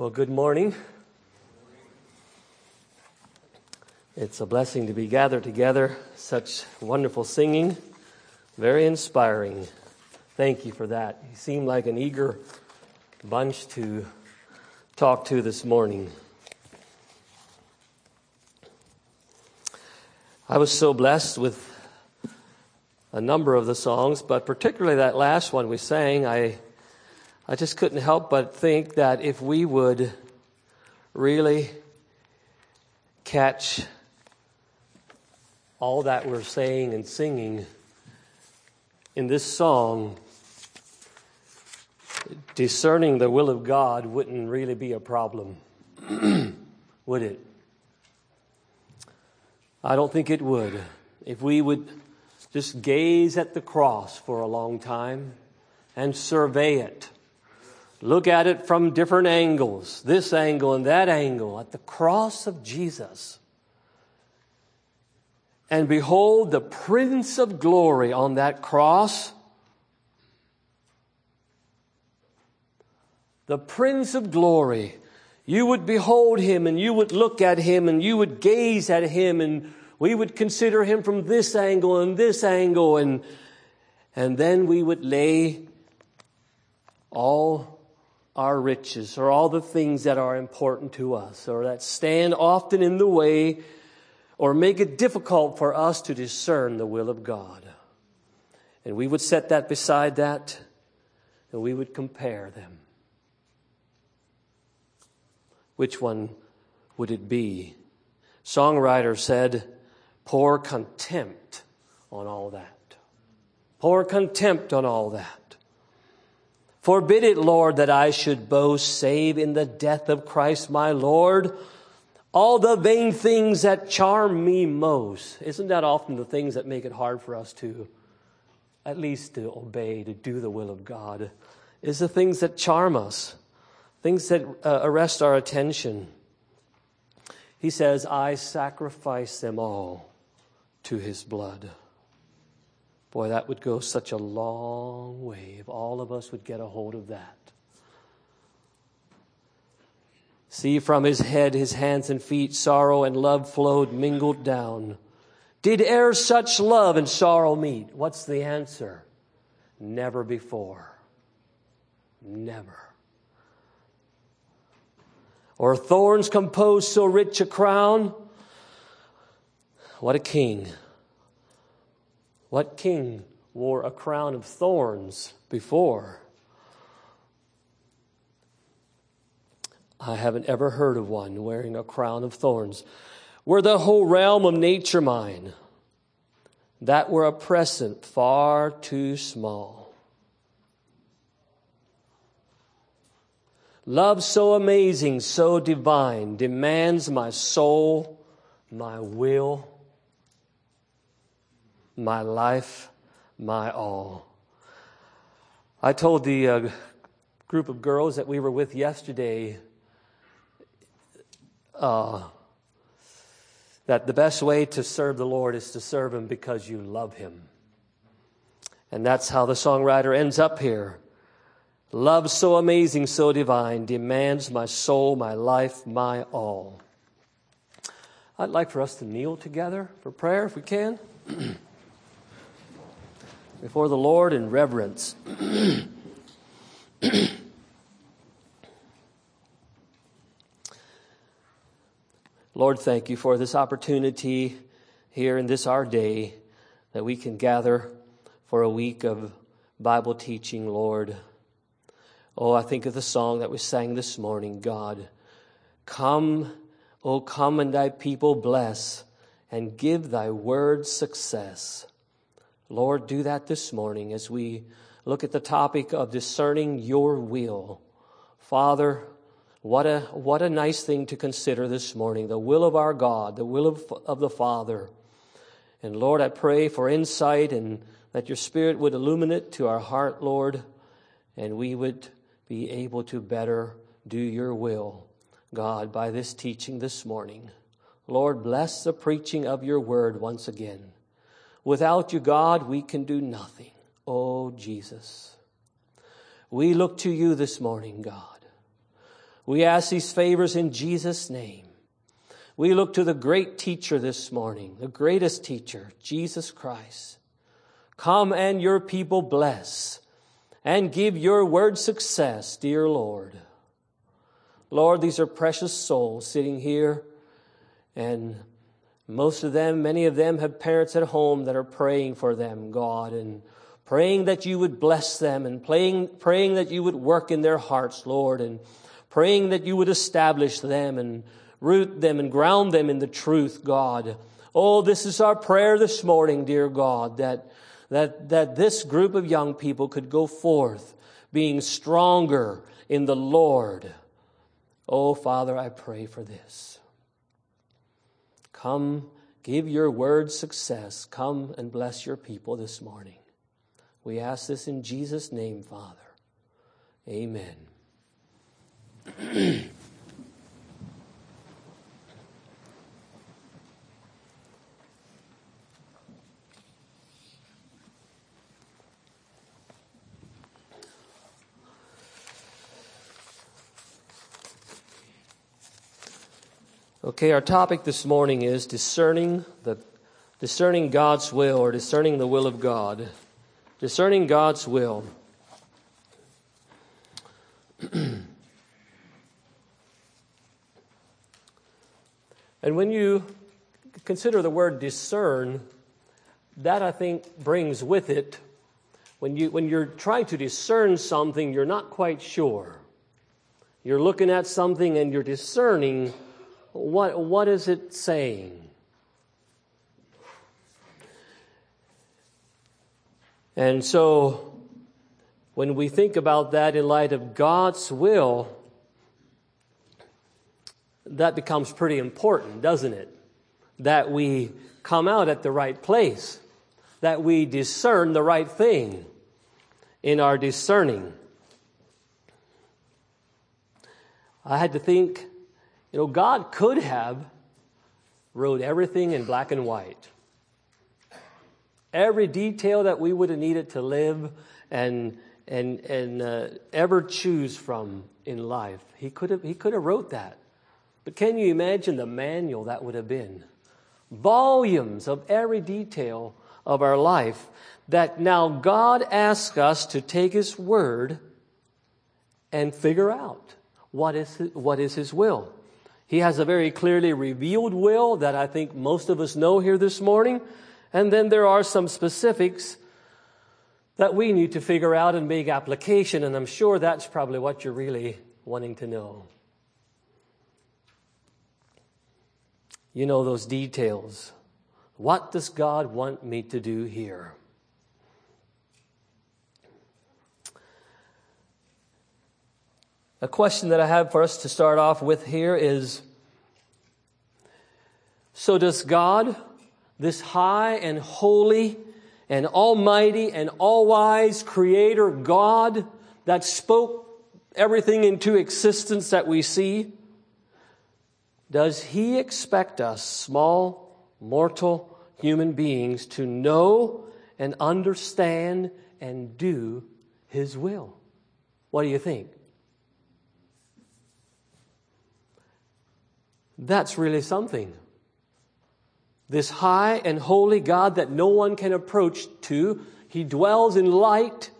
Well, good morning. It's a blessing to be gathered together. Such wonderful singing, very inspiring. Thank you for that. You seem like an eager bunch to talk to this morning. I was so blessed with a number of the songs, but particularly that last one we sang, I I just couldn't help but think that if we would really catch all that we're saying and singing in this song, discerning the will of God wouldn't really be a problem, would it? I don't think it would. If we would just gaze at the cross for a long time and survey it Look at it from different angles, this angle and that angle, at the cross of Jesus. And behold the Prince of Glory on that cross. The Prince of Glory. You would behold him and you would look at him and you would gaze at him and we would consider him from this angle and this angle and, and then we would lay all our riches or all the things that are important to us or that stand often in the way or make it difficult for us to discern the will of God. And we would set that beside that and we would compare them. Which one would it be? Songwriter said, pour contempt on all that. Pour contempt on all that. Forbid it, Lord, that I should boast save in the death of Christ my Lord. All the vain things that charm me most. Isn't that often the things that make it hard for us to, at least to obey, to do the will of God? Is the things that charm us, things that uh, arrest our attention. He says, I sacrifice them all to his blood. Boy, that would go such a long way if all of us would get a hold of that. See from his head, his hands and feet, sorrow and love flowed mingled down. Did e'er such love and sorrow meet? What's the answer? Never before. Never. Or thorns compose so rich a crown? What a king. What king wore a crown of thorns before? I haven't ever heard of one wearing a crown of thorns. Were the whole realm of nature mine, that were a present far too small. Love so amazing, so divine, demands my soul, my will, my life, my all. I told the uh, group of girls that we were with yesterday uh, that the best way to serve the Lord is to serve Him because you love Him. And that's how the songwriter ends up here. Love so amazing, so divine, demands my soul, my life, my all. I'd like for us to kneel together for prayer if we can. before the Lord in reverence. Lord, thank you for this opportunity here in this our day that we can gather for a week of Bible teaching, Lord. Oh, I think of the song that we sang this morning, God. Come, oh, come and thy people bless and give thy word success. Lord, do that this morning as we look at the topic of discerning your will. Father, what a, what a nice thing to consider this morning. The will of our God, the will of, of the Father. And Lord, I pray for insight and that your Spirit would illuminate to our heart, Lord, and we would be able to better do your will, God, by this teaching this morning. Lord, bless the preaching of your word once again. Without you, God, we can do nothing. Oh, Jesus. We look to you this morning, God. We ask these favors in Jesus' name. We look to the great teacher this morning, the greatest teacher, Jesus Christ. Come and your people bless and give your word success, dear Lord. Lord, these are precious souls sitting here, and most of them, many of them have parents at home that are praying for them, God, and praying that you would bless them and praying, praying that you would work in their hearts, Lord, and praying that you would establish them and root them and ground them in the truth, God. Oh, this is our prayer this morning, dear God, that, that, that this group of young people could go forth being stronger in the Lord. Oh, Father, I pray for this. Come, give your word success. Come and bless your people this morning. We ask this in Jesus' name, Father. Amen. Okay, our topic this morning is discerning the discerning God's will or discerning the will of God. Discerning God's will. and when you consider the word discern, that I think brings with it when you when you're trying to discern something you're not quite sure. You're looking at something and you're discerning what what is it saying? And so, when we think about that in light of God's will, that becomes pretty important, doesn't it? That we come out at the right place, that we discern the right thing in our discerning. I had to think, you know, God could have wrote everything in black and white. Every detail that we would have needed to live and, and, and uh, ever choose from in life. He could, have, he could have wrote that. But can you imagine the manual that would have been? Volumes of every detail of our life that now God asks us to take His Word and figure out what is, what is His will. He has a very clearly revealed will that I think most of us know here this morning. And then there are some specifics that we need to figure out and make application, and I'm sure that's probably what you're really wanting to know. You know those details. What does God want me to do here? A question that I have for us to start off with here is So, does God this high and holy and almighty and all wise creator God that spoke everything into existence that we see, does he expect us, small, mortal human beings, to know and understand and do his will? What do you think? That's really something this high and holy God that no one can approach to. He dwells in light.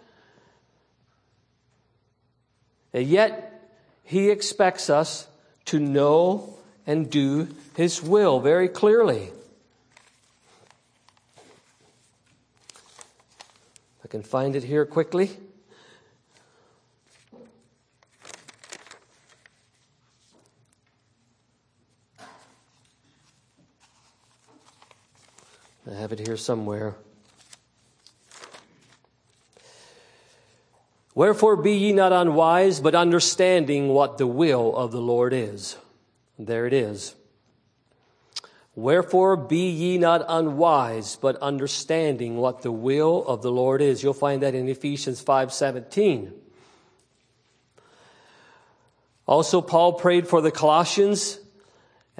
And yet, He expects us to know and do His will very clearly. I can find it here quickly. I have it here somewhere. Wherefore be ye not unwise, but understanding what the will of the Lord is. There it is. Wherefore be ye not unwise, but understanding what the will of the Lord is. You'll find that in Ephesians 5:17. Also Paul prayed for the Colossians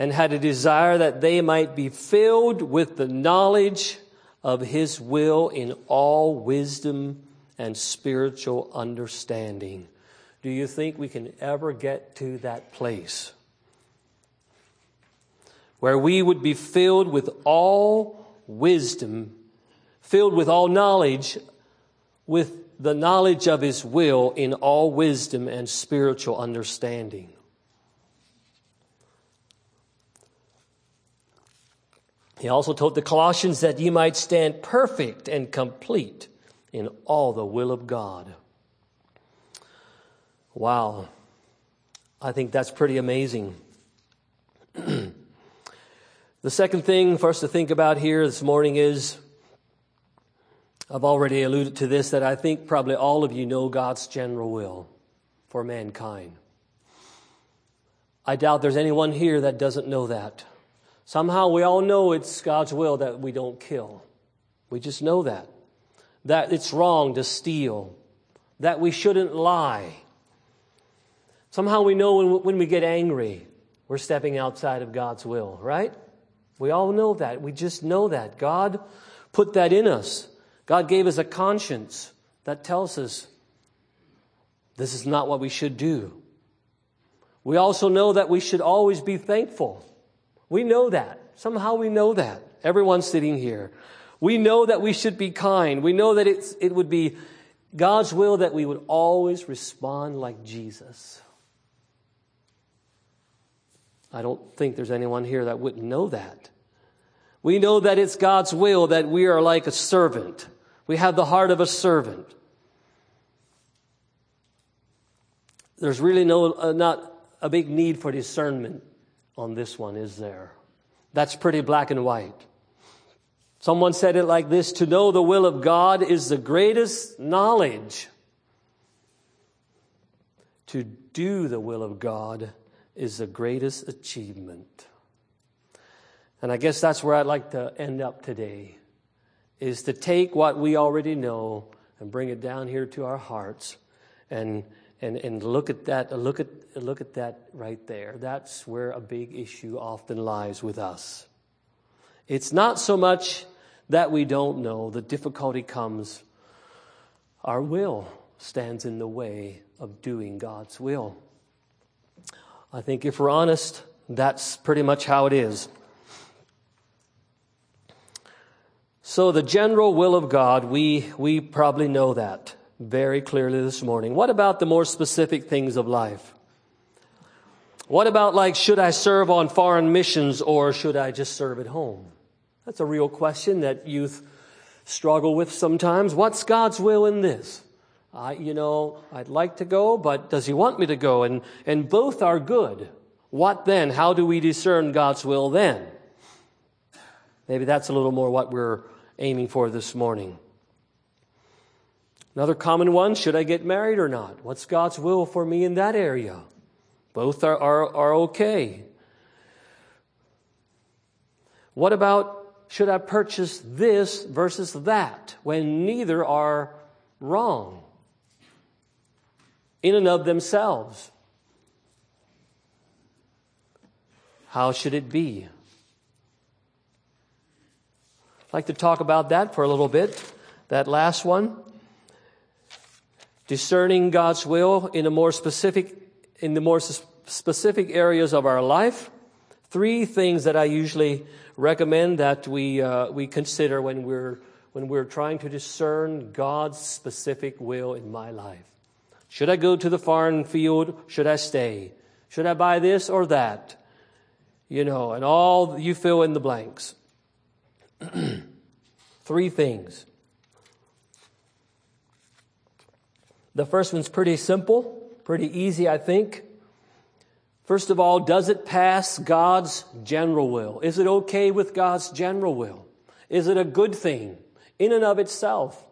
and had a desire that they might be filled with the knowledge of his will in all wisdom and spiritual understanding. Do you think we can ever get to that place? Where we would be filled with all wisdom, filled with all knowledge, with the knowledge of His will in all wisdom and spiritual understanding. He also told the Colossians that ye might stand perfect and complete in all the will of God. Wow. I think that's pretty amazing. the second thing for us to think about here this morning is I've already alluded to this that I think probably all of you know God's general will for mankind. I doubt there's anyone here that doesn't know that. Somehow we all know it's God's will that we don't kill. We just know that. That it's wrong to steal. That we shouldn't lie. Somehow we know when, when we get angry, we're stepping outside of God's will, right? We all know that. We just know that. God put that in us. God gave us a conscience that tells us this is not what we should do. We also know that we should always be thankful. We know that. Somehow we know that. Everyone sitting here. We know that we should be kind. We know that it's, it would be God's will that we would always respond like Jesus. I don't think there's anyone here that wouldn't know that. We know that it's God's will that we are like a servant. We have the heart of a servant. There's really no, uh, not a big need for discernment on this one, is there? That's pretty black and white. Someone said it like this To know the will of God is the greatest knowledge. To do the will of God is the greatest achievement. And I guess that's where I'd like to end up today is to take what we already know and bring it down here to our hearts and and, and look at that, look at, look at that right there. That's where a big issue often lies with us. It's not so much that we don't know, the difficulty comes, our will stands in the way of doing God's will. I think if we're honest, that's pretty much how it is. So, the general will of God, we, we probably know that very clearly this morning. What about the more specific things of life? What about, like, should I serve on foreign missions or should I just serve at home? That's a real question that youth struggle with sometimes. What's God's will in this? I, you know, I'd like to go, but does He want me to go? And, and both are good. What then? How do we discern God's will then? Maybe that's a little more what we're aiming for this morning. Another common one should I get married or not? What's God's will for me in that area? Both are, are, are okay. What about should I purchase this versus that when neither are wrong in and of themselves? How should it be? I'd like to talk about that for a little bit. That last one discerning God's will in a more specific, in the more specific areas of our life. Three things that I usually recommend that we, uh, we consider when we're, when we're trying to discern God's specific will in my life. Should I go to the foreign field? Should I stay? Should I buy this or that? You know, and all you fill in the blanks. Three things. The first one's pretty simple, pretty easy, I think. First of all, does it pass God's general will? Is it okay with God's general will? Is it a good thing in and of itself?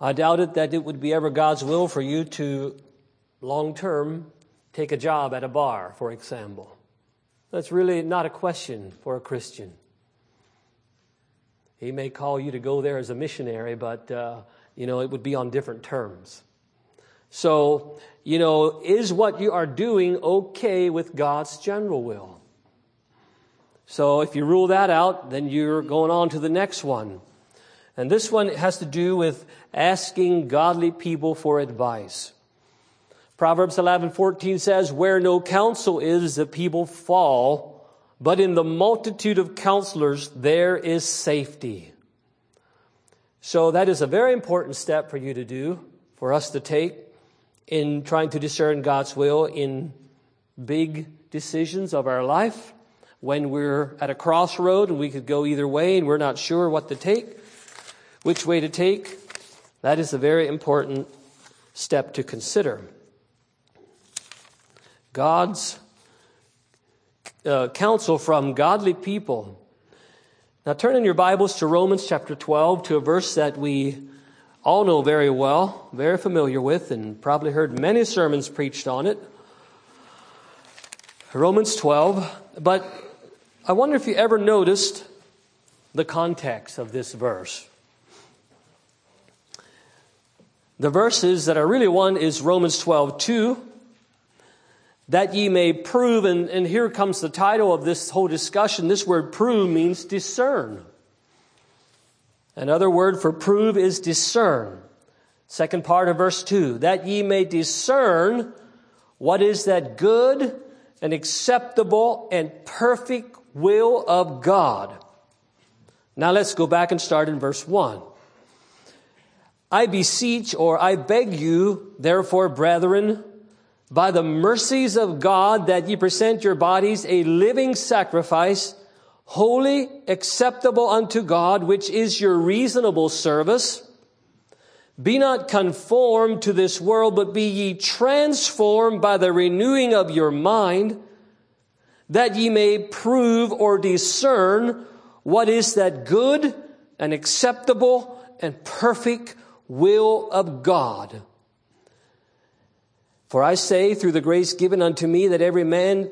I doubt it that it would be ever God's will for you to long term take a job at a bar, for example. That's really not a question for a Christian. He may call you to go there as a missionary, but uh, you know, it would be on different terms. So, you know, is what you are doing okay with God's general will? So if you rule that out, then you're going on to the next one. And this one has to do with asking godly people for advice. Proverbs 11:14 says, "Where no counsel is, the people fall, but in the multitude of counselors there is safety." So that is a very important step for you to do, for us to take in trying to discern God's will in big decisions of our life. When we're at a crossroad and we could go either way and we're not sure what to take, which way to take, that is a very important step to consider. God's uh, counsel from godly people. Now turn in your Bibles to Romans chapter 12 to a verse that we all know very well, very familiar with, and probably heard many sermons preached on it. Romans 12. But I wonder if you ever noticed the context of this verse. The verses that I really want is Romans 12, 2. That ye may prove, and, and here comes the title of this whole discussion. This word prove means discern. Another word for prove is discern. Second part of verse 2. That ye may discern what is that good and acceptable and perfect will of God. Now let's go back and start in verse 1. I beseech or I beg you, therefore, brethren, by the mercies of God, that ye present your bodies a living sacrifice, holy, acceptable unto God, which is your reasonable service. Be not conformed to this world, but be ye transformed by the renewing of your mind, that ye may prove or discern what is that good and acceptable and perfect will of God. For I say through the grace given unto me that every man,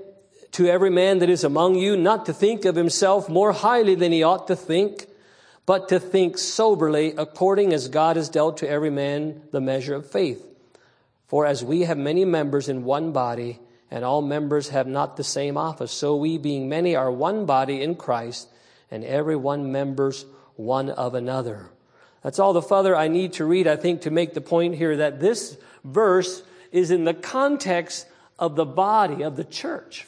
to every man that is among you, not to think of himself more highly than he ought to think, but to think soberly according as God has dealt to every man the measure of faith. For as we have many members in one body, and all members have not the same office, so we being many are one body in Christ, and every one members one of another. That's all the further I need to read, I think, to make the point here that this verse is in the context of the body of the church.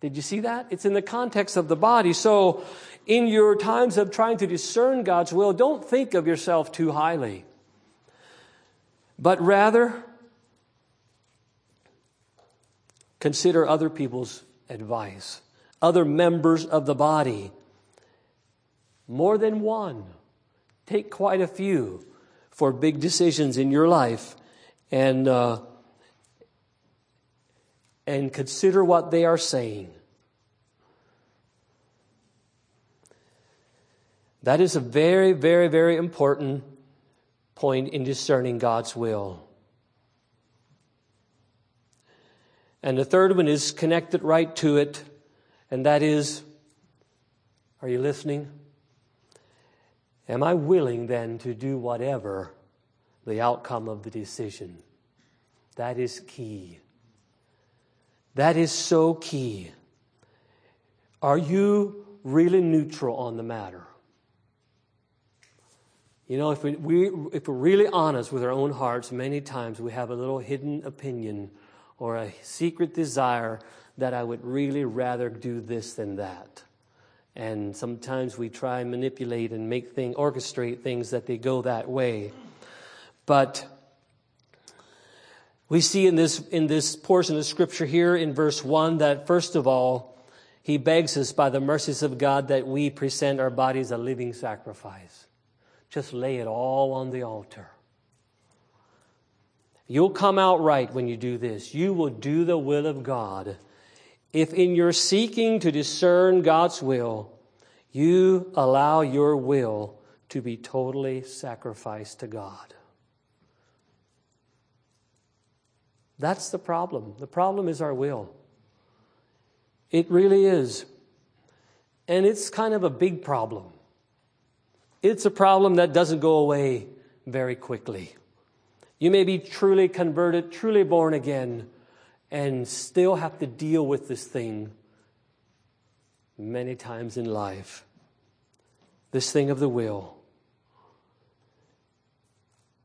Did you see that? It's in the context of the body. So, in your times of trying to discern God's will, don't think of yourself too highly, but rather consider other people's advice, other members of the body, more than one. Take quite a few for big decisions in your life and, uh, and consider what they are saying. That is a very, very, very important point in discerning God's will. And the third one is connected right to it, and that is are you listening? Am I willing then to do whatever the outcome of the decision? That is key. That is so key. Are you really neutral on the matter? You know, if, we, we, if we're really honest with our own hearts, many times we have a little hidden opinion or a secret desire that I would really rather do this than that. And sometimes we try and manipulate and make things, orchestrate things that they go that way. But we see in this, in this portion of scripture here in verse 1 that first of all, he begs us by the mercies of God that we present our bodies a living sacrifice. Just lay it all on the altar. You'll come out right when you do this. You will do the will of God if in your seeking to discern God's will, you allow your will to be totally sacrificed to God. That's the problem. The problem is our will. It really is. And it's kind of a big problem. It's a problem that doesn't go away very quickly. You may be truly converted, truly born again, and still have to deal with this thing many times in life. This thing of the will.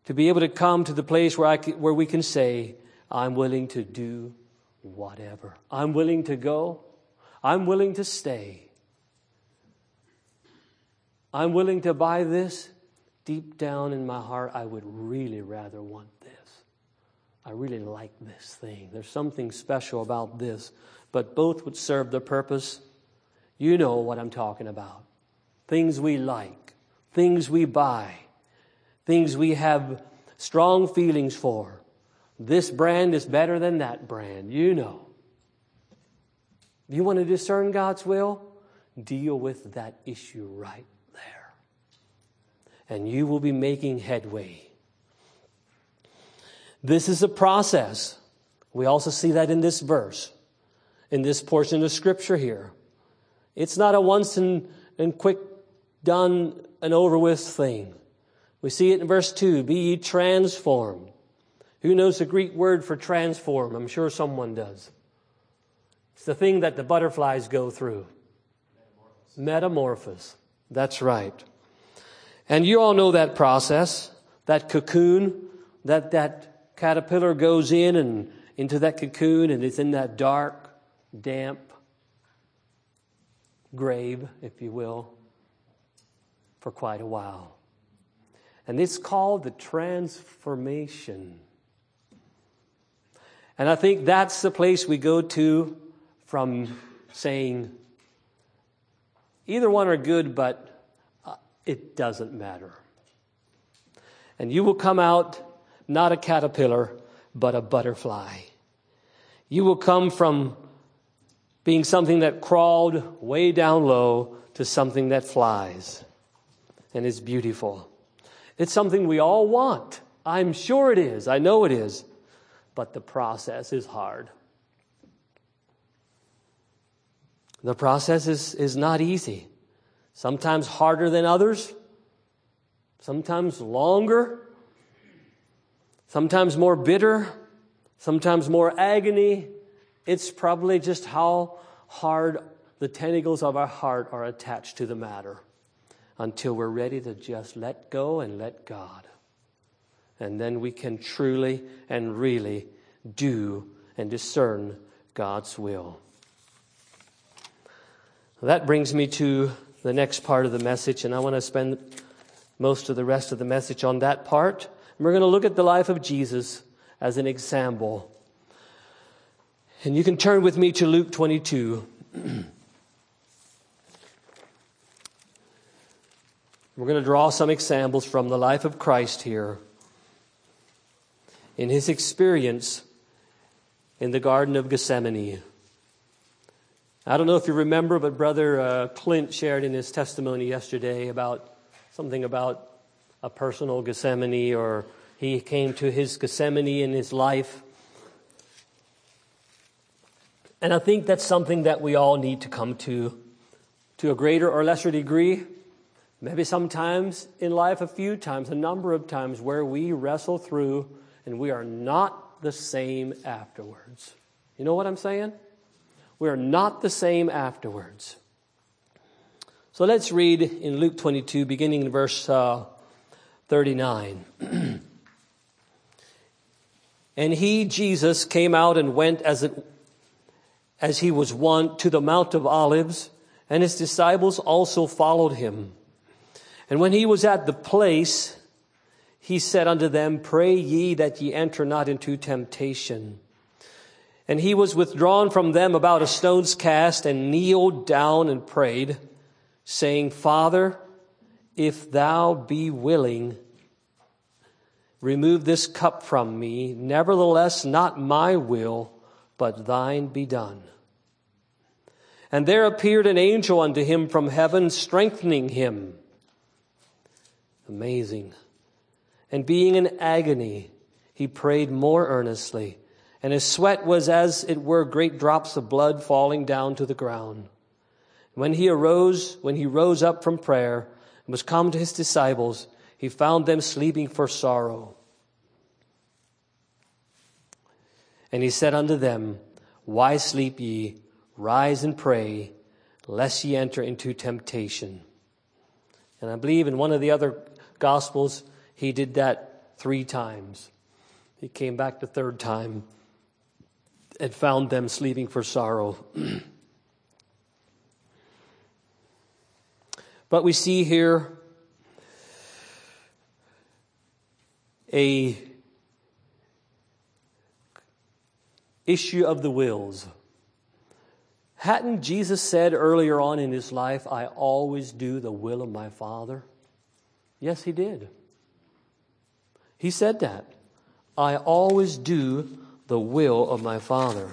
to be able to come to the place where, I, where we can say, I'm willing to do whatever. I'm willing to go. I'm willing to stay. I'm willing to buy this. Deep down in my heart, I would really rather want this. I really like this thing. There's something special about this. But both would serve the purpose. You know what I'm talking about. Things we like, things we buy, things we have strong feelings for. This brand is better than that brand. You know. You want to discern God's will? Deal with that issue right there. And you will be making headway. This is a process. We also see that in this verse, in this portion of scripture here. It's not a once and, and quick done and over with thing. We see it in verse 2 Be ye transformed. Who knows the Greek word for transform? I'm sure someone does. It's the thing that the butterflies go through. Metamorphosis. That's right. And you all know that process, that cocoon, that that caterpillar goes in and into that cocoon and it's in that dark, damp grave, if you will, for quite a while. And it's called the transformation. And I think that's the place we go to from saying, either one are good, but uh, it doesn't matter. And you will come out not a caterpillar, but a butterfly. You will come from being something that crawled way down low to something that flies and is beautiful. It's something we all want. I'm sure it is. I know it is. But the process is hard. The process is, is not easy. Sometimes harder than others. Sometimes longer. Sometimes more bitter. Sometimes more agony. It's probably just how hard the tentacles of our heart are attached to the matter until we're ready to just let go and let God. And then we can truly and really do and discern God's will. That brings me to the next part of the message, and I want to spend most of the rest of the message on that part. And we're going to look at the life of Jesus as an example. And you can turn with me to Luke 22. We're going to draw some examples from the life of Christ here in his experience in the Garden of Gethsemane. I don't know if you remember, but Brother uh, Clint shared in his testimony yesterday about something about a personal Gethsemane, or he came to his Gethsemane in his life. And I think that's something that we all need to come to, to a greater or lesser degree. Maybe sometimes in life, a few times, a number of times, where we wrestle through and we are not the same afterwards. You know what I'm saying? We are not the same afterwards. So let's read in Luke 22, beginning in verse uh, 39. and he, Jesus, came out and went as, it, as he was wont to the Mount of Olives, and his disciples also followed him. And when he was at the place, he said unto them, Pray ye that ye enter not into temptation. And he was withdrawn from them about a stone's cast and kneeled down and prayed, saying, Father, if thou be willing, remove this cup from me. Nevertheless, not my will, but thine be done. And there appeared an angel unto him from heaven, strengthening him. Amazing. And being in agony, he prayed more earnestly, and his sweat was as it were great drops of blood falling down to the ground. When he arose, when he rose up from prayer and was come to his disciples, he found them sleeping for sorrow. And he said unto them, Why sleep ye? Rise and pray, lest ye enter into temptation. And I believe in one of the other Gospels, he did that three times. He came back the third time and found them sleeping for sorrow. but we see here a issue of the wills. Hadn't Jesus said earlier on in his life, I always do the will of my Father? Yes, he did. He said that. I always do the will of my Father.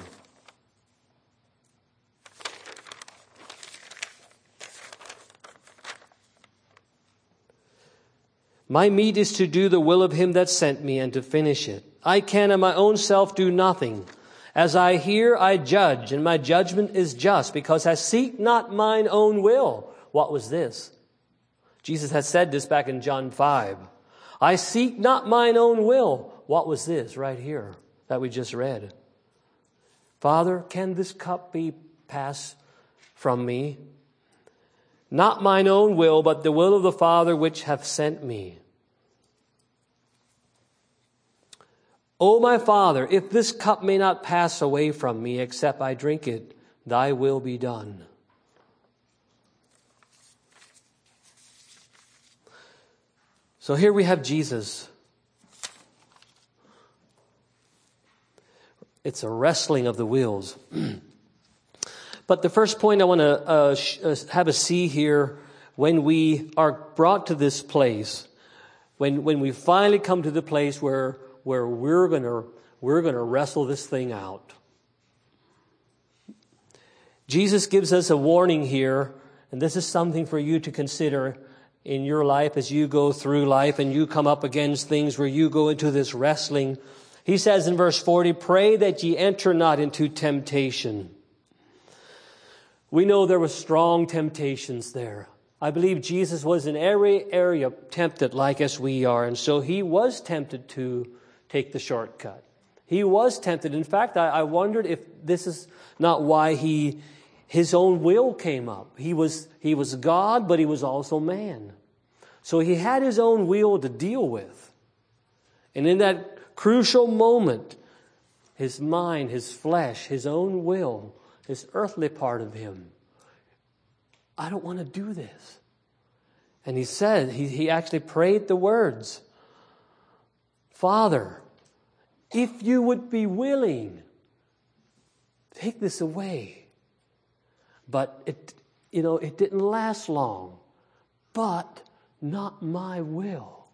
My meat is to do the will of him that sent me and to finish it. I can of my own self do nothing. As I hear, I judge, and my judgment is just, because I seek not mine own will. What was this? Jesus had said this back in John 5. I seek not mine own will. What was this right here that we just read? Father, can this cup be passed from me? Not mine own will, but the will of the Father which hath sent me. O my Father, if this cup may not pass away from me except I drink it, thy will be done. So here we have Jesus. It's a wrestling of the wheels. but the first point I want to uh, sh- uh, have a see here when we are brought to this place, when, when we finally come to the place where where we're going to we're going to wrestle this thing out. Jesus gives us a warning here, and this is something for you to consider in your life as you go through life and you come up against things where you go into this wrestling. He says in verse 40, pray that ye enter not into temptation. We know there were strong temptations there. I believe Jesus was in every area tempted like as we are, and so he was tempted to take the shortcut. He was tempted. In fact, I, I wondered if this is not why he, his own will came up. He was, he was God, but he was also man. So he had his own will to deal with. And in that crucial moment, his mind, his flesh, his own will, his earthly part of him, I don't want to do this. And he said, he, he actually prayed the words Father, if you would be willing, take this away. But it, you know, it didn't last long. But not my will.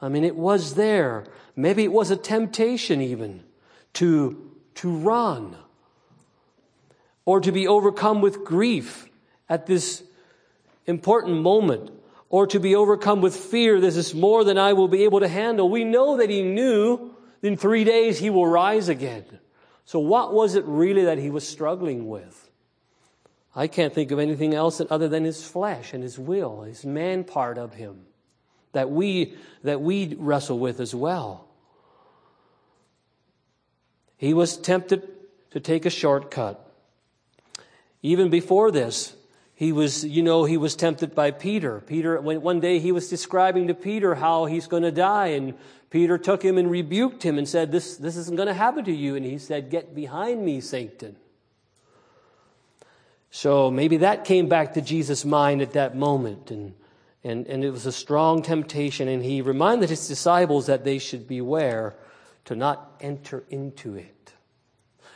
I mean, it was there. Maybe it was a temptation even to, to run or to be overcome with grief at this important moment or to be overcome with fear. This is more than I will be able to handle. We know that he knew in three days he will rise again. So what was it really that he was struggling with? I can't think of anything else other than his flesh and his will, his man part of him that we, that we wrestle with as well. He was tempted to take a shortcut. Even before this, he was, you know, he was tempted by Peter. Peter, when, one day he was describing to Peter how he's going to die, and Peter took him and rebuked him and said, This, this isn't going to happen to you. And he said, Get behind me, Satan. So maybe that came back to Jesus' mind at that moment, and, and, and it was a strong temptation, and he reminded his disciples that they should beware to not enter into it.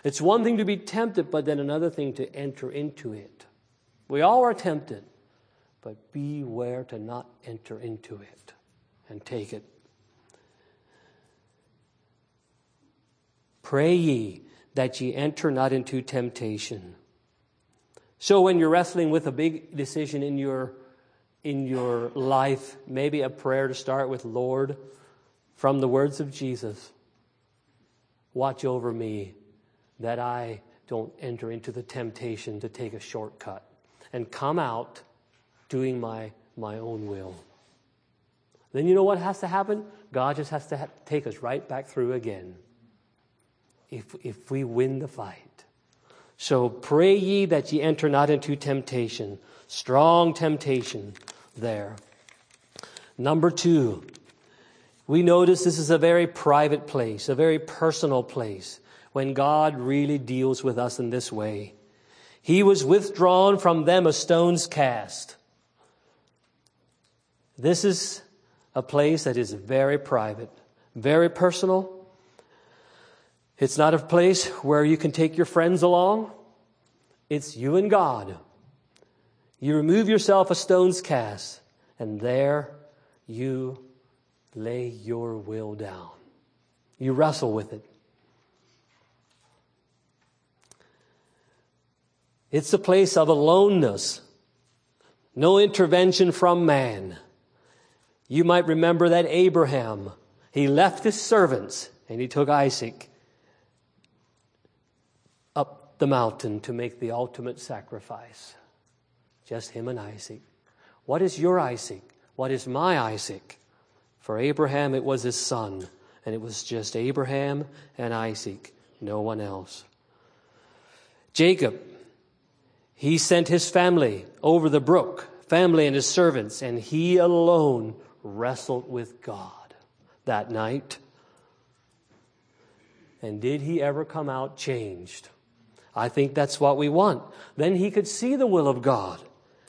It's one thing to be tempted, but then another thing to enter into it. We all are tempted, but beware to not enter into it and take it. Pray ye that ye enter not into temptation. So when you're wrestling with a big decision in your in your life, maybe a prayer to start with, Lord, from the words of Jesus, watch over me that I don't enter into the temptation to take a shortcut and come out doing my, my own will. Then you know what has to happen? God just has to ha- take us right back through again if, if we win the fight. So pray ye that ye enter not into temptation. Strong temptation there. Number two, we notice this is a very private place, a very personal place when God really deals with us in this way. He was withdrawn from them a stone's cast. This is a place that is very private, very personal. It's not a place where you can take your friends along. It's you and God. You remove yourself a stone's cast, and there you lay your will down. You wrestle with it. It's a place of aloneness, no intervention from man. You might remember that Abraham, he left his servants and he took Isaac the mountain to make the ultimate sacrifice. Just him and Isaac. What is your Isaac? What is my Isaac? For Abraham, it was his son, and it was just Abraham and Isaac, no one else. Jacob, he sent his family over the brook, family and his servants, and he alone wrestled with God that night. And did he ever come out changed? I think that's what we want. Then he could see the will of God.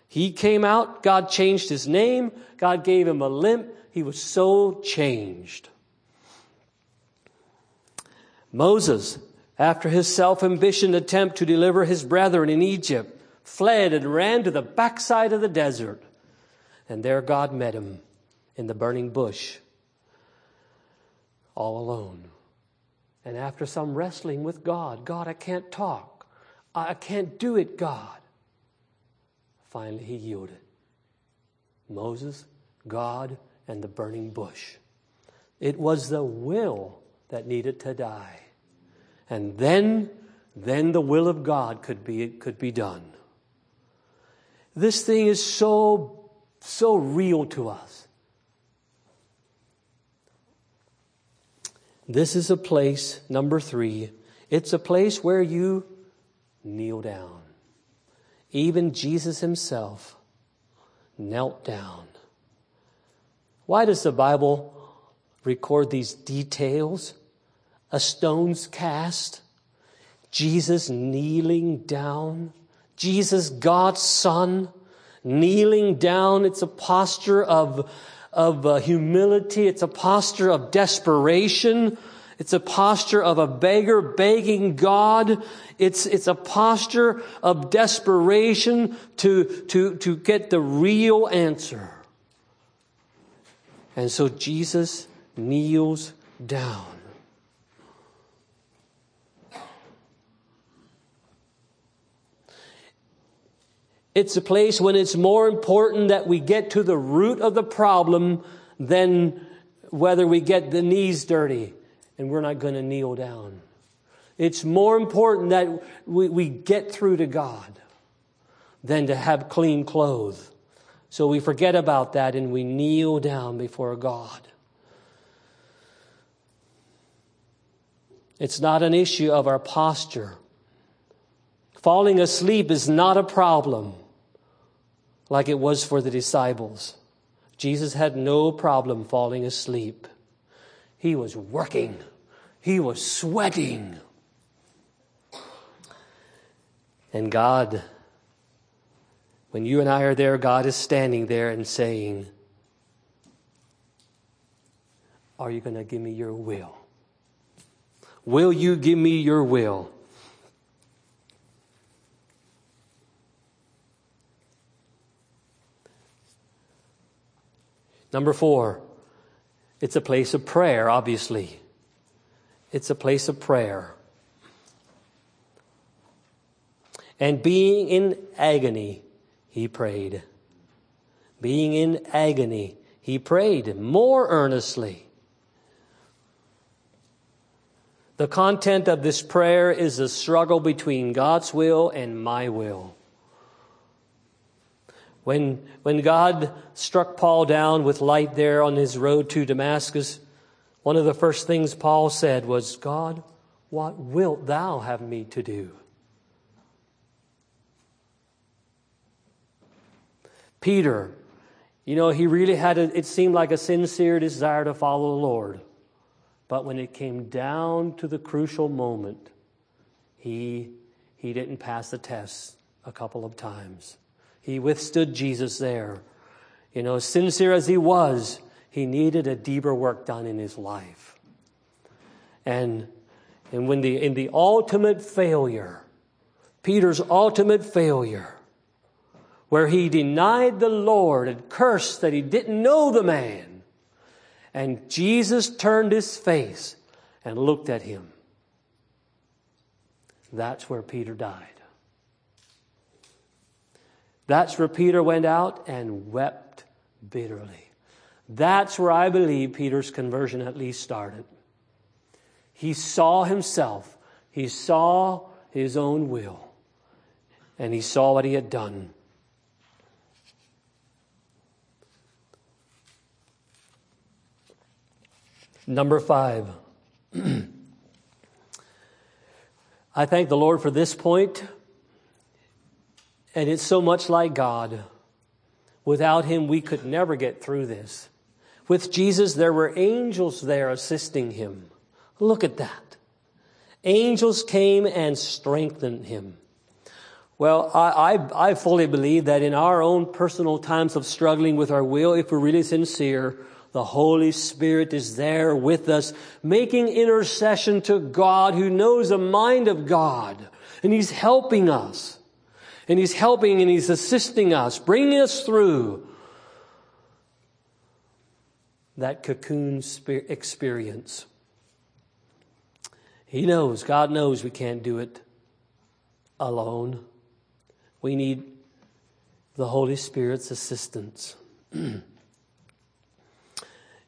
He came out, God changed his name, God gave him a limp, he was so changed. Moses, after his self ambitioned attempt to deliver his brethren in Egypt, fled and ran to the backside of the desert. And there God met him in the burning bush, all alone. And after some wrestling with God, God, I can't talk. I can't do it, God. Finally, he yielded. Moses, God, and the burning bush. It was the will that needed to die. And then, then the will of God could be, could be done. This thing is so, so real to us. This is a place, number three, it's a place where you kneel down. Even Jesus himself knelt down. Why does the Bible record these details? A stone's cast, Jesus kneeling down, Jesus, God's Son, kneeling down. It's a posture of, of uh, humility. It's a posture of desperation. It's a posture of a beggar begging God. It's, it's a posture of desperation to, to, to get the real answer. And so Jesus kneels down. It's a place when it's more important that we get to the root of the problem than whether we get the knees dirty and we're not going to kneel down. It's more important that we, we get through to God than to have clean clothes. So we forget about that and we kneel down before God. It's not an issue of our posture. Falling asleep is not a problem like it was for the disciples. Jesus had no problem falling asleep. He was working. He was sweating. And God, when you and I are there, God is standing there and saying, Are you going to give me your will? Will you give me your will? Number four, it's a place of prayer, obviously. It's a place of prayer. And being in agony, he prayed. Being in agony, he prayed more earnestly. The content of this prayer is a struggle between God's will and my will. When, when God struck Paul down with light there on his road to Damascus, one of the first things Paul said was, God, what wilt thou have me to do? Peter, You know, he really had, a, it seemed like a sincere desire to follow the Lord. But when it came down to the crucial moment, he, he didn't pass the test a couple of times. He withstood Jesus there. You know, sincere as he was, he needed a deeper work done in his life. And, and when the, in the ultimate failure, Peter's ultimate failure, where he denied the Lord and cursed that he didn't know the man. And Jesus turned his face and looked at him. That's where Peter died. That's where Peter went out and wept bitterly. That's where I believe Peter's conversion at least started. He saw himself, he saw his own will, and he saw what he had done. Number five. I thank the Lord for this point, and it's so much like God. Without Him, we could never get through this. With Jesus, there were angels there assisting Him. Look at that. Angels came and strengthened Him. Well, I, I, I fully believe that in our own personal times of struggling with our will, if we're really sincere, the Holy Spirit is there with us, making intercession to God who knows the mind of God. And He's helping us. And He's helping and He's assisting us, bringing us through that cocoon experience. He knows, God knows we can't do it alone. We need the Holy Spirit's assistance.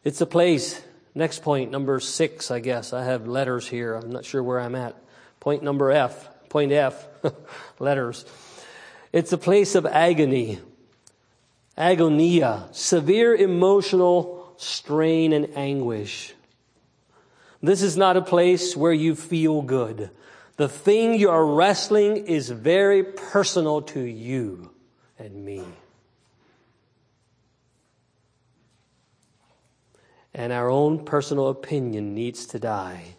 It's a place. Next point, number six, I guess. I have letters here. I'm not sure where I'm at. Point number F. Point F. letters. It's a place of agony. Agonia. Severe emotional strain and anguish. This is not a place where you feel good. The thing you are wrestling is very personal to you and me. and our own personal opinion needs to die.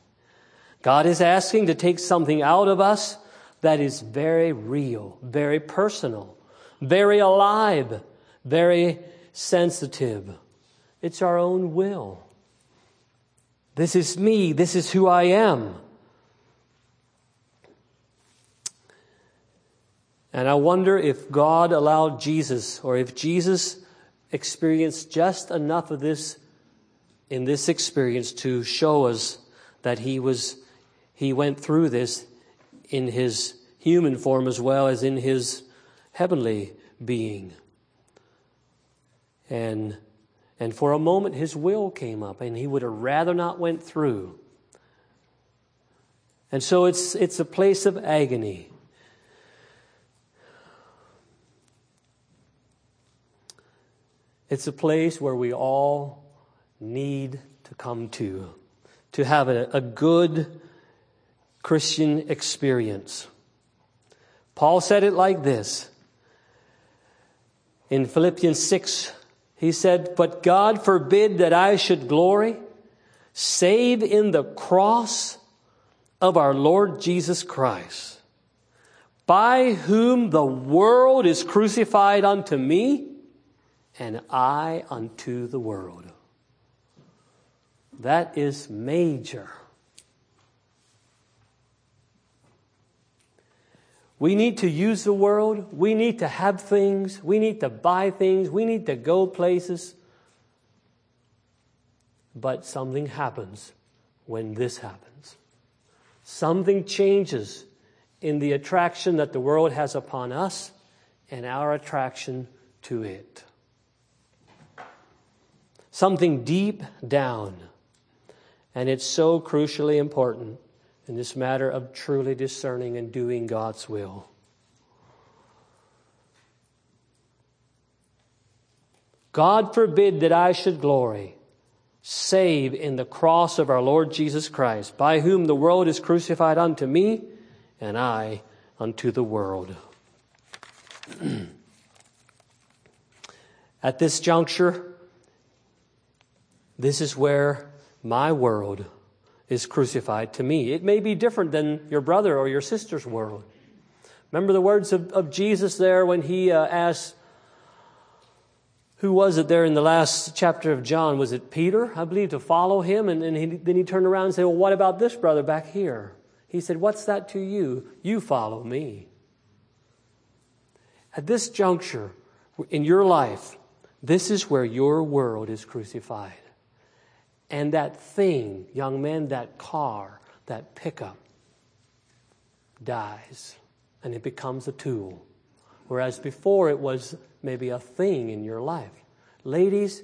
God is asking to take something out of us that is very real, very personal, very alive, very sensitive. It's our own will. This is me. This is who I am. And I wonder if God allowed Jesus, or if Jesus experienced just enough of this in this experience to show us that he was he went through this in his human form as well as in his heavenly being. And and for a moment his will came up and he would have rather not went through. And so it's it's a place of agony. It's a place where we all need to come to, to have a, a good Christian experience. Paul said it like this. In Philippians 6, he said, But God forbid that I should glory, save in the cross of our Lord Jesus Christ, by whom the world is crucified unto me, and I unto the world. That is major. We need to use the world. We need to have things. We need to buy things. We need to go places. But something happens when this happens. Something changes in the attraction that the world has upon us and our attraction to it. Something deep down and it's so crucially important in this matter of truly discerning and doing God's will. God forbid that I should glory, save in the cross of our Lord Jesus Christ, by whom the world is crucified unto me, and I unto the world. At this juncture, this is where my world is crucified to me. It may be different than your brother or your sister's world. Remember the words of, of Jesus there when he uh, asked, who was it there in the last chapter of John? Was it Peter, I believe, to follow him? And, and he, then he turned around and said, Well, what about this brother back here? He said, What's that to you? You follow me. At this juncture in your life, this is where your world is crucified. And that thing, young man, that car, that pickup, dies and it becomes a tool. Whereas before it was maybe a thing in your life. Ladies,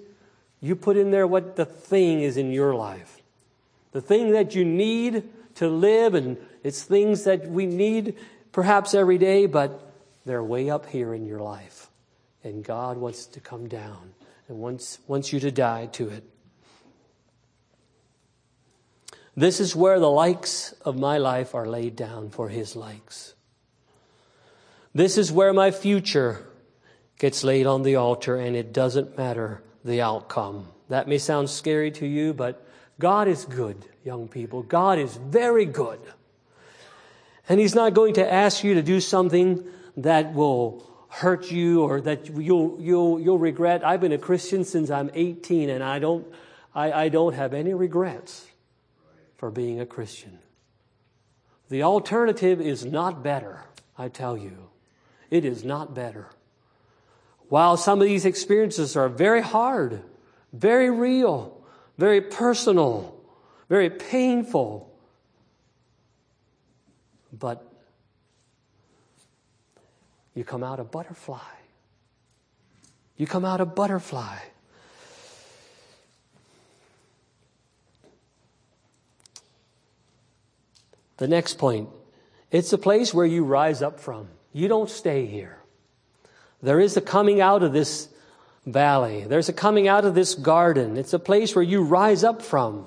you put in there what the thing is in your life. The thing that you need to live, and it's things that we need perhaps every day, but they're way up here in your life. And God wants to come down and wants, wants you to die to it. This is where the likes of my life are laid down for His likes. This is where my future gets laid on the altar, and it doesn't matter the outcome. That may sound scary to you, but God is good, young people. God is very good. And He's not going to ask you to do something that will hurt you or that you'll, you'll, you'll regret. I've been a Christian since I'm 18, and I don't, I, I don't have any regrets for being a Christian. The alternative is not better, I tell you. It is not better. While some of these experiences are very hard, very real, very personal, very painful, but you come out a butterfly. You come out a butterfly. The next point it's a place where you rise up from. You don't stay here. There is a coming out of this valley. There's a coming out of this garden. It's a place where you rise up from.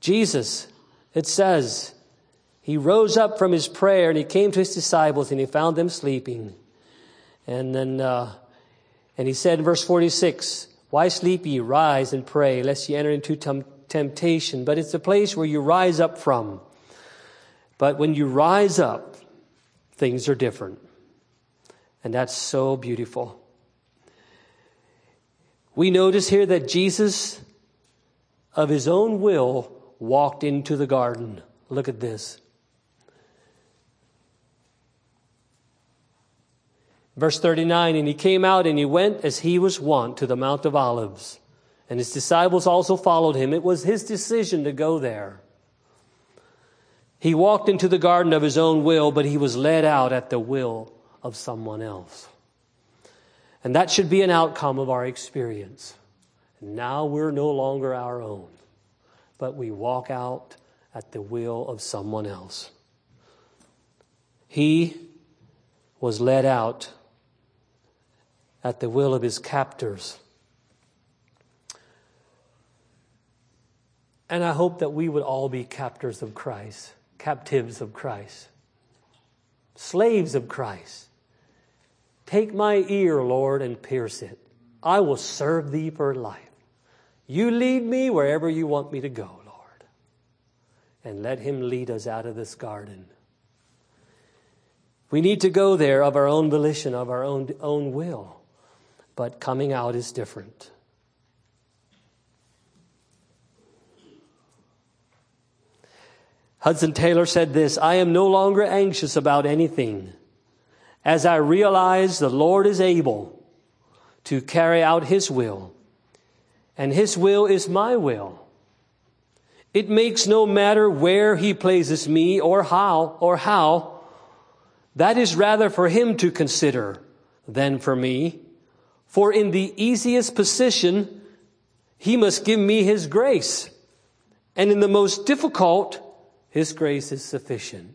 Jesus, it says, he rose up from his prayer and he came to his disciples and he found them sleeping. And then, uh, and he said in verse 46, Why sleep ye? Rise and pray, lest ye enter into temptation temptation, but it's a place where you rise up from. But when you rise up, things are different. And that's so beautiful. We notice here that Jesus, of his own will, walked into the garden. Look at this. Verse 39 And he came out and he went as he was wont to the Mount of Olives. And his disciples also followed him. It was his decision to go there. He walked into the garden of his own will, but he was led out at the will of someone else. And that should be an outcome of our experience. Now we're no longer our own, but we walk out at the will of someone else. He was led out at the will of his captors And I hope that we would all be captors of Christ, captives of Christ, slaves of Christ. Take my ear, Lord, and pierce it. I will serve thee for life. You lead me wherever you want me to go, Lord. And let him lead us out of this garden. We need to go there of our own volition, of our own, own will. But coming out is different. Hudson Taylor said this I am no longer anxious about anything as I realize the Lord is able to carry out His will, and His will is my will. It makes no matter where He places me or how or how. That is rather for Him to consider than for me. For in the easiest position, He must give me His grace. And in the most difficult, his grace is sufficient.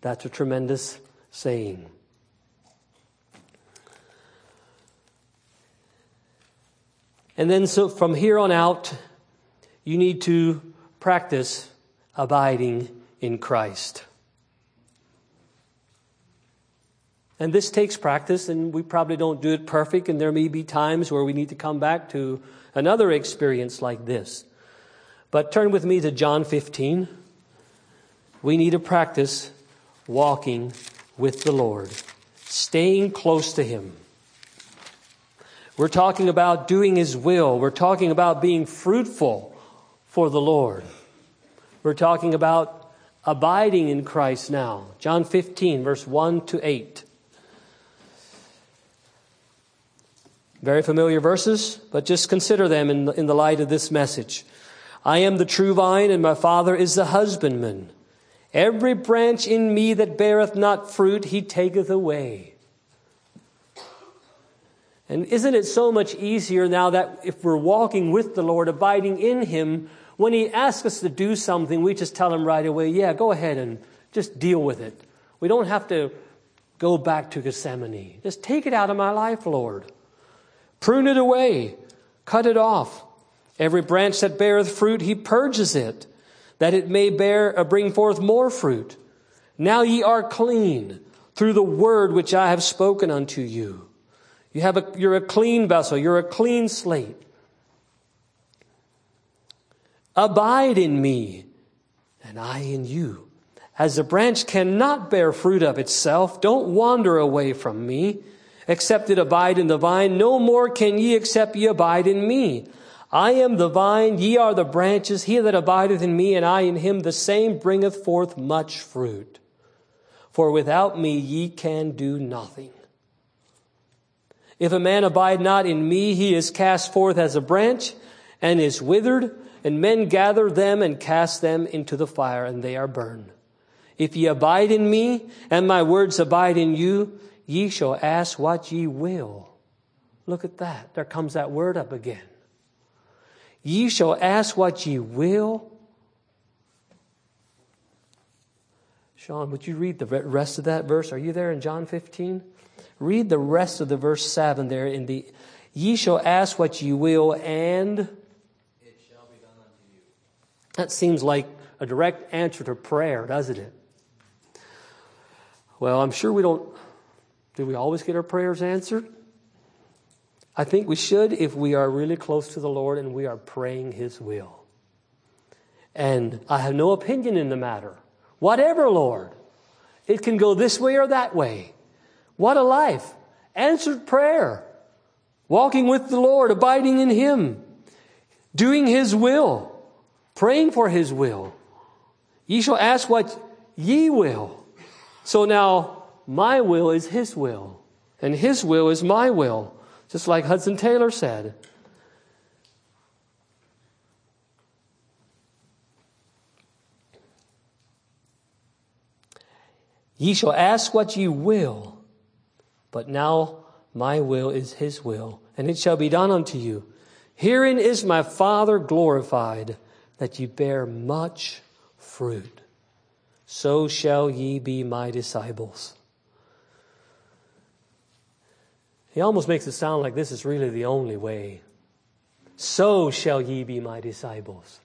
That's a tremendous saying. And then, so from here on out, you need to practice abiding in Christ. And this takes practice, and we probably don't do it perfect, and there may be times where we need to come back to another experience like this. But turn with me to John 15. We need to practice walking with the Lord, staying close to Him. We're talking about doing His will. We're talking about being fruitful for the Lord. We're talking about abiding in Christ now. John 15, verse 1 to 8. Very familiar verses, but just consider them in the, in the light of this message. I am the true vine, and my Father is the husbandman. Every branch in me that beareth not fruit, he taketh away. And isn't it so much easier now that if we're walking with the Lord, abiding in Him, when He asks us to do something, we just tell Him right away, yeah, go ahead and just deal with it. We don't have to go back to Gethsemane. Just take it out of my life, Lord. Prune it away, cut it off. Every branch that beareth fruit, he purges it, that it may bear, uh, bring forth more fruit. Now ye are clean through the word which I have spoken unto you. You have a, you're a clean vessel. You're a clean slate. Abide in me, and I in you. As the branch cannot bear fruit of itself, don't wander away from me except it abide in the vine, no more can ye except ye abide in me. I am the vine, ye are the branches. He that abideth in me, and I in him, the same bringeth forth much fruit. For without me ye can do nothing. If a man abide not in me, he is cast forth as a branch, and is withered, and men gather them and cast them into the fire, and they are burned. If ye abide in me, and my words abide in you, Ye shall ask what ye will. Look at that. There comes that word up again. Ye shall ask what ye will. Sean, would you read the rest of that verse? Are you there in John 15? Read the rest of the verse 7 there in the Ye shall ask what ye will, and it shall be done unto you. That seems like a direct answer to prayer, doesn't it? Well, I'm sure we don't do we always get our prayers answered? I think we should if we are really close to the Lord and we are praying His will. And I have no opinion in the matter. Whatever, Lord. It can go this way or that way. What a life. Answered prayer. Walking with the Lord, abiding in Him. Doing His will. Praying for His will. Ye shall ask what ye will. So now, my will is His will, and His will is my will, just like Hudson Taylor said. Ye shall ask what ye will, but now my will is his will, and it shall be done unto you. Herein is my Father glorified, that ye bear much fruit. So shall ye be my disciples. He almost makes it sound like this is really the only way. So shall ye be my disciples.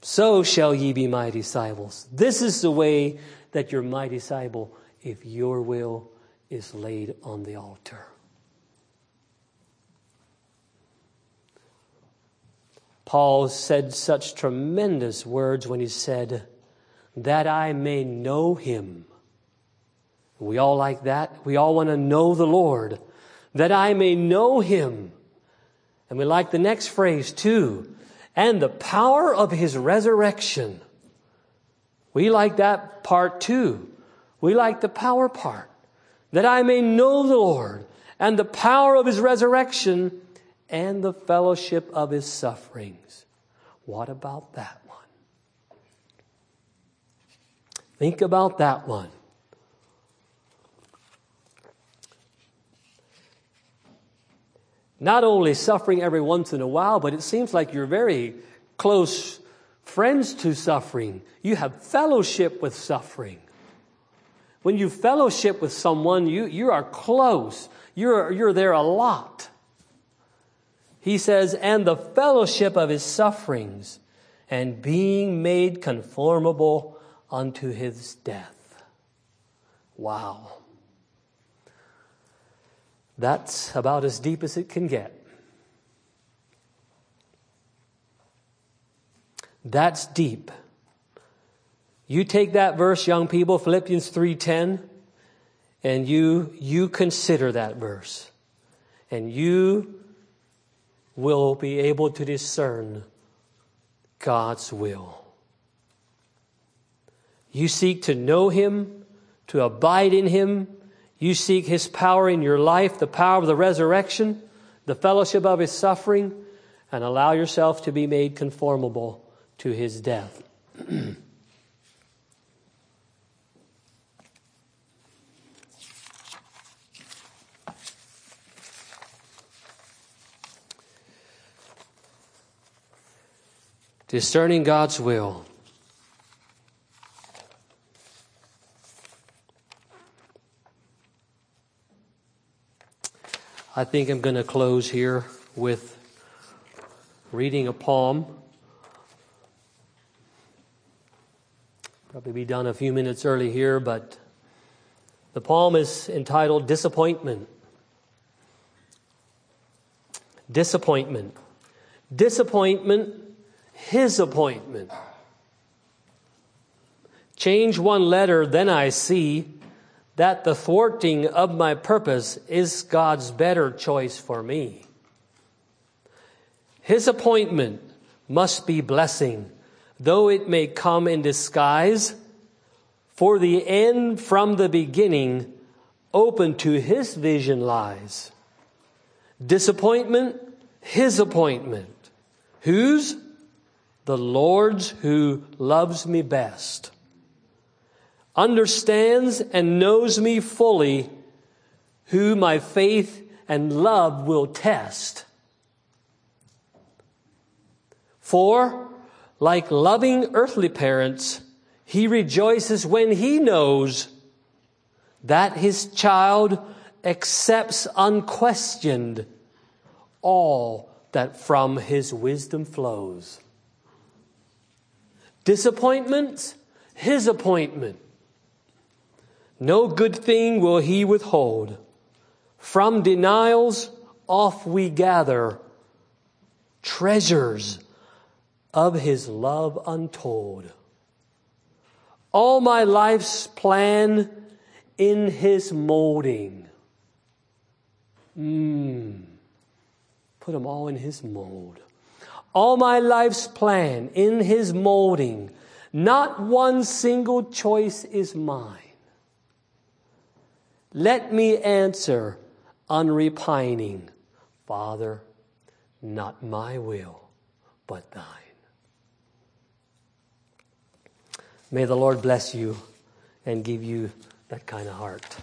So shall ye be my disciples. This is the way that you're my disciple if your will is laid on the altar. Paul said such tremendous words when he said, That I may know him we all like that. We all want to know the Lord, that I may know him. And we like the next phrase too, and the power of his resurrection. We like that part too. We like the power part, that I may know the Lord and the power of his resurrection and the fellowship of his sufferings. What about that one? Think about that one. Not only suffering every once in a while, but it seems like you're very close friends to suffering. You have fellowship with suffering. When you fellowship with someone, you, you are close. You're, you're there a lot. He says, and the fellowship of his sufferings and being made conformable unto his death. Wow. That's about as deep as it can get. That's deep. You take that verse, young people, Philippians 3:10, and you you consider that verse. And you will be able to discern God's will. You seek to know him, to abide in him. You seek his power in your life, the power of the resurrection, the fellowship of his suffering, and allow yourself to be made conformable to his death. Discerning God's will. I think I'm going to close here with reading a poem. Probably be done a few minutes early here, but the poem is entitled Disappointment. Disappointment. Disappointment his appointment. Change one letter, then I see that the thwarting of my purpose is God's better choice for me. His appointment must be blessing, though it may come in disguise, for the end from the beginning open to his vision lies. Disappointment, his appointment. Whose? the Lord's who loves me best, understands and knows me fully, who my faith and love will test. For, like loving earthly parents, he rejoices when he knows that his child accepts unquestioned all that from his wisdom flows. Disappointments, his appointment. No good thing will he withhold. From denials, off we gather treasures of his love untold. All my life's plan in his molding. Mm. Put them all in his mold all my life's plan in his molding. Not one single choice is mine. Let me answer unrepining, Father, not my will, but thine. May the Lord bless you and give you that kind of heart.